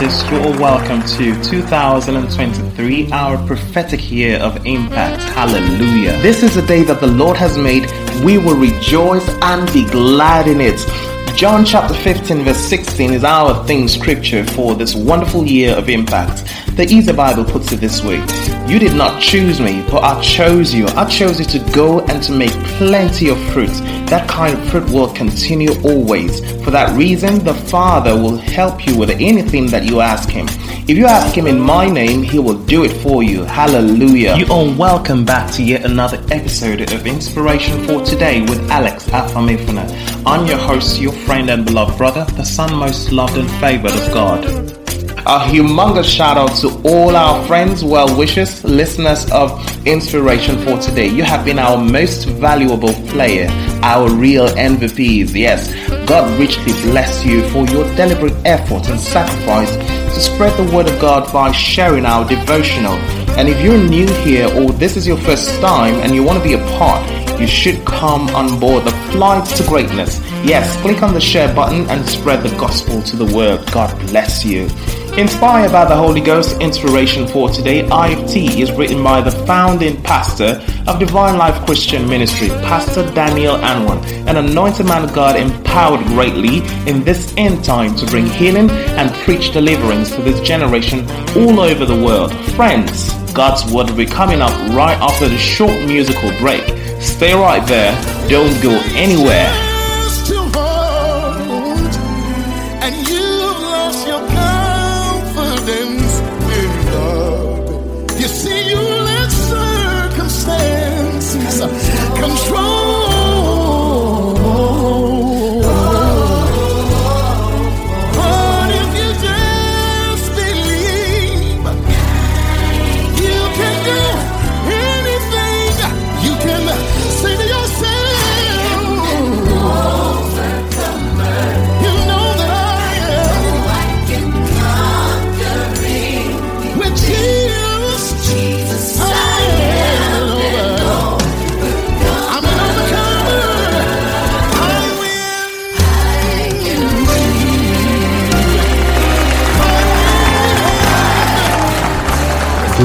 you're all welcome to 2023, our prophetic year of impact. Hallelujah. This is a day that the Lord has made. We will rejoice and be glad in it. John chapter 15, verse 16 is our theme scripture for this wonderful year of impact. The Easy Bible puts it this way You did not choose me, but I chose you. I chose you to go and to make plenty of fruit. That kind of fruit will continue always. For that reason, the Father will help you with anything that you ask Him. If you ask Him in my name, He will do it for you. Hallelujah. You are welcome back to yet another episode of Inspiration for Today with Alex Afamifuna. I'm your host, your friend and beloved brother, the son most loved and favored of God. A humongous shout out to all our friends, well wishers, listeners of Inspiration for Today. You have been our most valuable player, our real MVPs. Yes, God richly bless you for your deliberate effort and sacrifice to spread the word of God by sharing our devotional. And if you're new here or this is your first time and you want to be a part, you should come on board the flight to greatness. Yes, click on the share button and spread the gospel to the world. God bless you. Inspired by the Holy Ghost, inspiration for today, IFT is written by the founding pastor of Divine Life Christian Ministry, Pastor Daniel Anwan, an anointed man of God empowered greatly in this end time to bring healing and preach deliverance to this generation all over the world. Friends, God's word will be coming up right after the short musical break. Stay right there, don't go anywhere.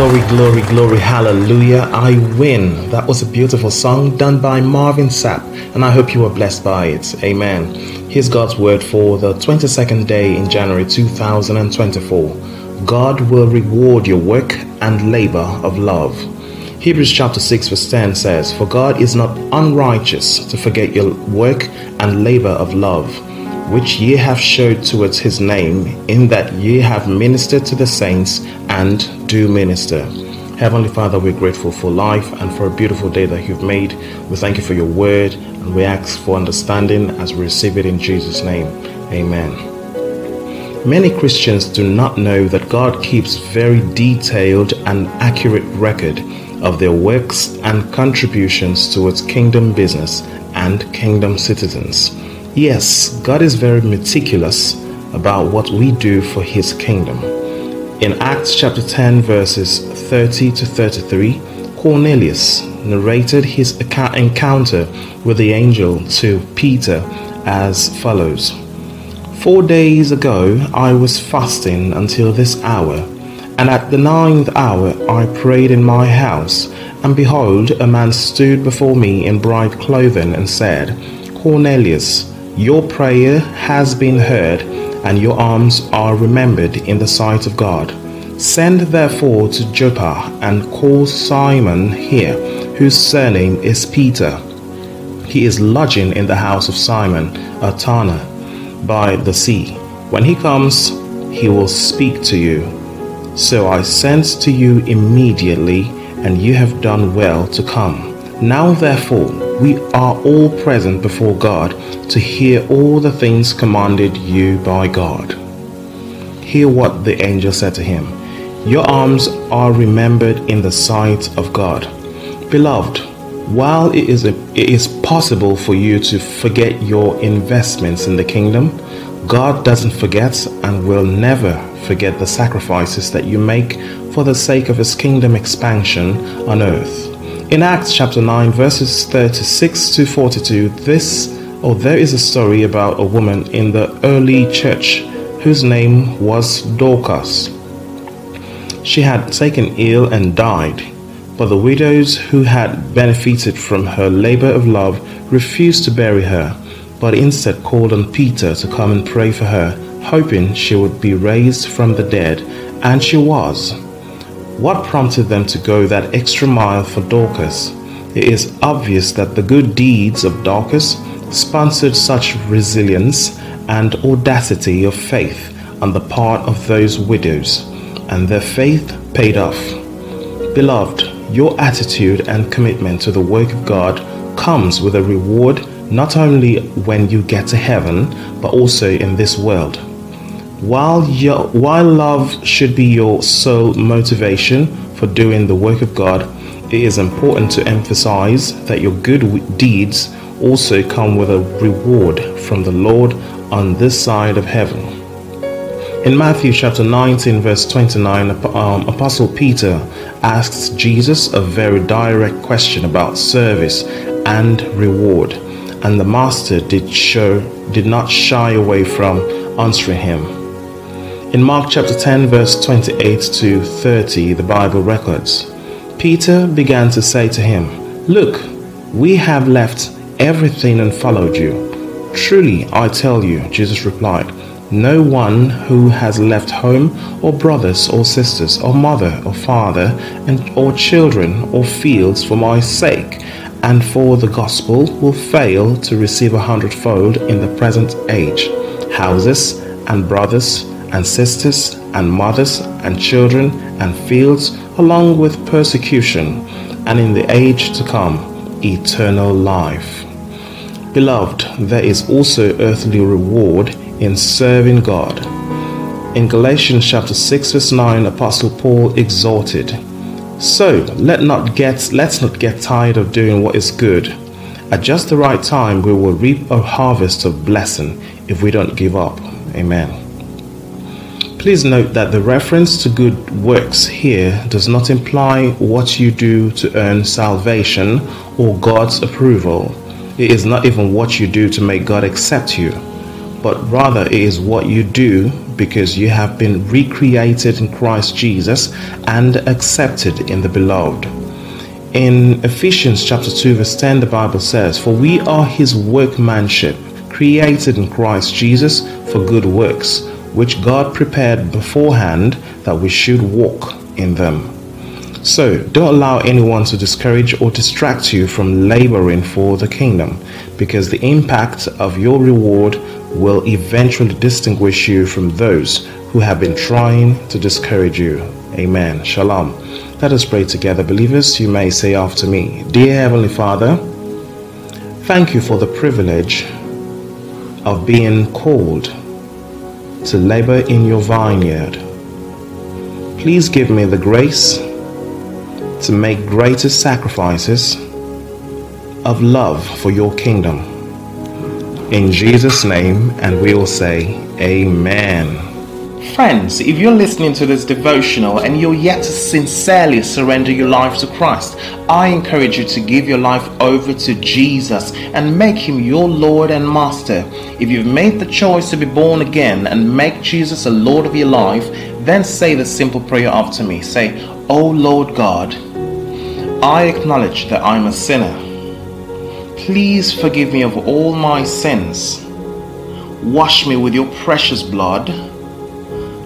Glory, glory, glory, hallelujah. I win. That was a beautiful song done by Marvin Sapp, and I hope you were blessed by it. Amen. Here's God's word for the 22nd day in January 2024. God will reward your work and labor of love. Hebrews chapter 6 verse 10 says, For God is not unrighteous to forget your work and labor of love which ye have showed towards his name, in that ye have ministered to the saints and do minister. Heavenly Father, we're grateful for life and for a beautiful day that you've made. We thank you for your word and we ask for understanding as we receive it in Jesus' name. Amen. Many Christians do not know that God keeps very detailed and accurate record of their works and contributions towards kingdom business and kingdom citizens. Yes, God is very meticulous about what we do for His kingdom. In Acts chapter 10, verses 30 to 33, Cornelius narrated his encounter with the angel to Peter as follows Four days ago I was fasting until this hour, and at the ninth hour I prayed in my house, and behold, a man stood before me in bright clothing and said, Cornelius, your prayer has been heard, and your alms are remembered in the sight of God. Send therefore to Joppa and call Simon here, whose surname is Peter. He is lodging in the house of Simon, a tanner, by the sea. When he comes, he will speak to you. So I sent to you immediately, and you have done well to come. Now therefore, we are all present before God to hear all the things commanded you by God. Hear what the angel said to him Your arms are remembered in the sight of God. Beloved, while it is, a, it is possible for you to forget your investments in the kingdom, God doesn't forget and will never forget the sacrifices that you make for the sake of His kingdom expansion on earth. In Acts chapter 9, verses 36 to 42, this or there is a story about a woman in the early church whose name was Dorcas. She had taken ill and died, but the widows who had benefited from her labor of love refused to bury her, but instead called on Peter to come and pray for her, hoping she would be raised from the dead, and she was. What prompted them to go that extra mile for Dorcas? It is obvious that the good deeds of Dorcas sponsored such resilience and audacity of faith on the part of those widows, and their faith paid off. Beloved, your attitude and commitment to the work of God comes with a reward not only when you get to heaven, but also in this world. While, your, while love should be your sole motivation for doing the work of God, it is important to emphasize that your good deeds also come with a reward from the Lord on this side of heaven. In Matthew chapter 19, verse 29, um, Apostle Peter asks Jesus a very direct question about service and reward, and the Master did show did not shy away from answering him. In Mark chapter 10, verse 28 to 30, the Bible records, Peter began to say to him, Look, we have left everything and followed you. Truly, I tell you, Jesus replied, no one who has left home or brothers or sisters or mother or father and or children or fields for my sake and for the gospel will fail to receive a hundredfold in the present age houses and brothers and sisters and mothers and children and fields along with persecution and in the age to come eternal life Beloved, there is also earthly reward in serving God. In Galatians chapter 6 verse 9, Apostle Paul exhorted, So let not get let's not get tired of doing what is good. At just the right time we will reap a harvest of blessing if we don't give up. Amen. Please note that the reference to good works here does not imply what you do to earn salvation or God's approval. It is not even what you do to make God accept you, but rather it is what you do because you have been recreated in Christ Jesus and accepted in the beloved. In Ephesians chapter 2 verse 10 the Bible says, "For we are his workmanship, created in Christ Jesus for good works, which God prepared beforehand that we should walk in them." So, don't allow anyone to discourage or distract you from laboring for the kingdom, because the impact of your reward will eventually distinguish you from those who have been trying to discourage you. Amen. Shalom. Let us pray together, believers. You may say after me Dear Heavenly Father, thank you for the privilege of being called to labor in your vineyard. Please give me the grace to make greater sacrifices of love for your kingdom. In Jesus' name, and we will say, Amen. Friends, if you're listening to this devotional and you're yet to sincerely surrender your life to Christ, I encourage you to give your life over to Jesus and make him your Lord and Master. If you've made the choice to be born again and make Jesus a Lord of your life, then say the simple prayer after me. Say, Oh Lord God, I acknowledge that I'm a sinner. Please forgive me of all my sins. Wash me with your precious blood.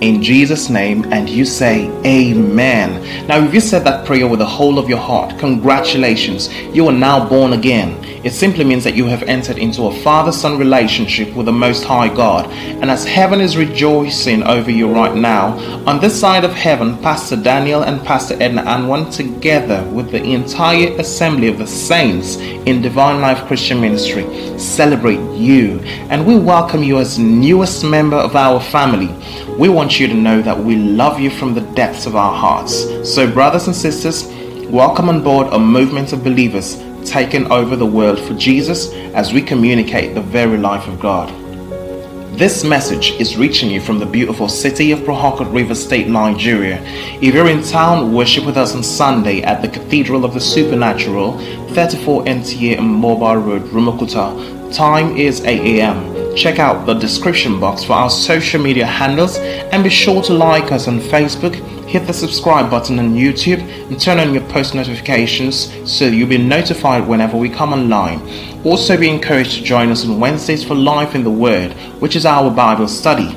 In Jesus' name, and you say, Amen. Now, if you said that prayer with the whole of your heart, congratulations, you are now born again. It simply means that you have entered into a father son relationship with the Most High God. And as heaven is rejoicing over you right now, on this side of heaven, Pastor Daniel and Pastor Edna Anwan, together with the entire assembly of the saints in Divine Life Christian Ministry, celebrate you. And we welcome you as newest member of our family. We want you to know that we love you from the depths of our hearts. So, brothers and sisters, Welcome on board a movement of believers taking over the world for Jesus as we communicate the very life of God. This message is reaching you from the beautiful city of Harcourt River State, Nigeria. If you're in town, worship with us on Sunday at the Cathedral of the Supernatural, 34 NTA Mobile Road, Rumuokwuta. Time is 8 a.m. Check out the description box for our social media handles and be sure to like us on Facebook, hit the subscribe button on YouTube, and turn on your post notifications so you'll be notified whenever we come online. Also, be encouraged to join us on Wednesdays for Life in the Word, which is our Bible study.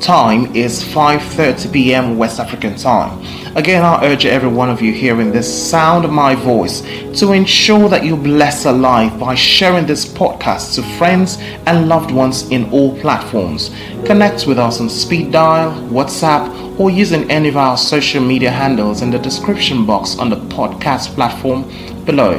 time is 5:30 p.m. West African time. Again, I urge every one of you hearing this sound of my voice to ensure that you bless a life by sharing this podcast to friends and loved ones in all platforms. Connect with us on speed dial, WhatsApp, or using any of our social media handles in the description box on the podcast platform below.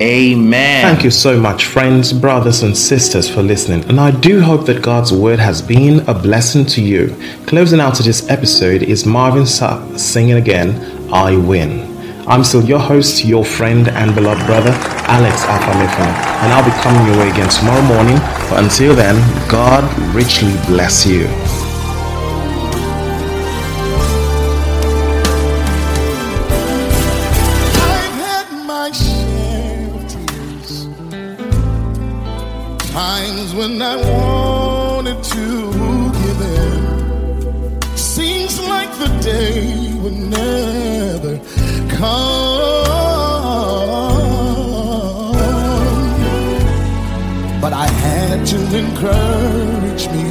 Amen. Thank you so much, friends, brothers, and sisters, for listening. And I do hope that God's word has been a blessing to you. Closing out to this episode is Marvin Sapp singing again, I Win. I'm still your host, your friend, and beloved brother, Alex Afamifan, and I'll be coming your way again tomorrow morning. But until then, God richly bless you. Would never come. But I had to encourage me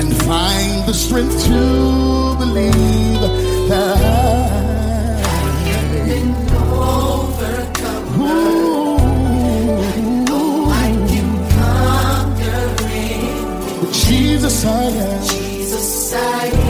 and find the strength to believe that Jesus, I am. Jesus I am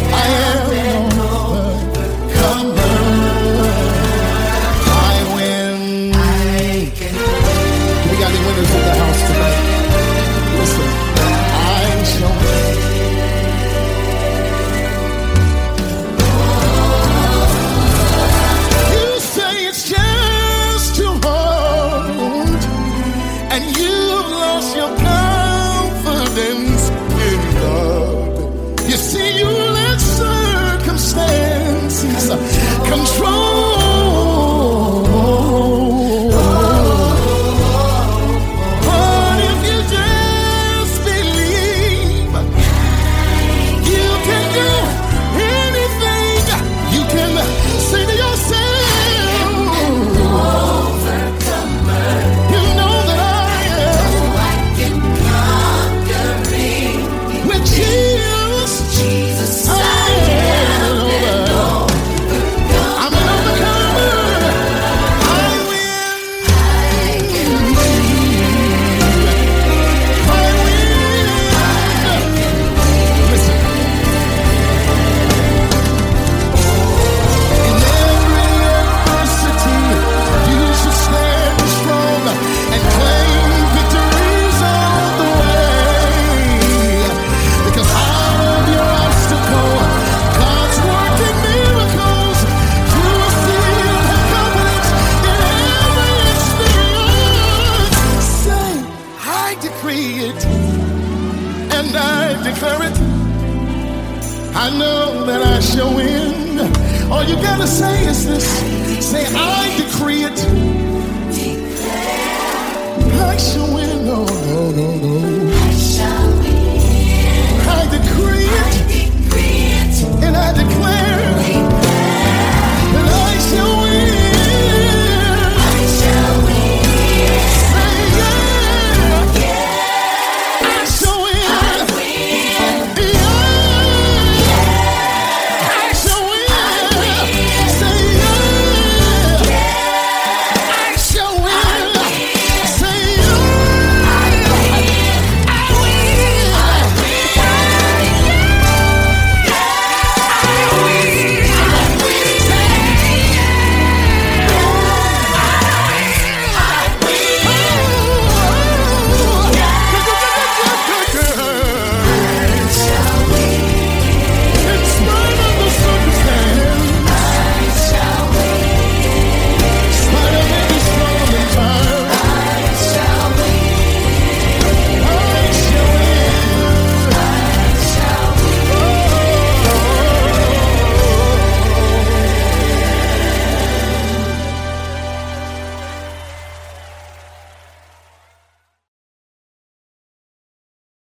declare it. I know that I shall win. All you gotta say is this say, I decree it. I shall win. No, no, no, no. I shall win. Decree it. I decree it. And I declare it.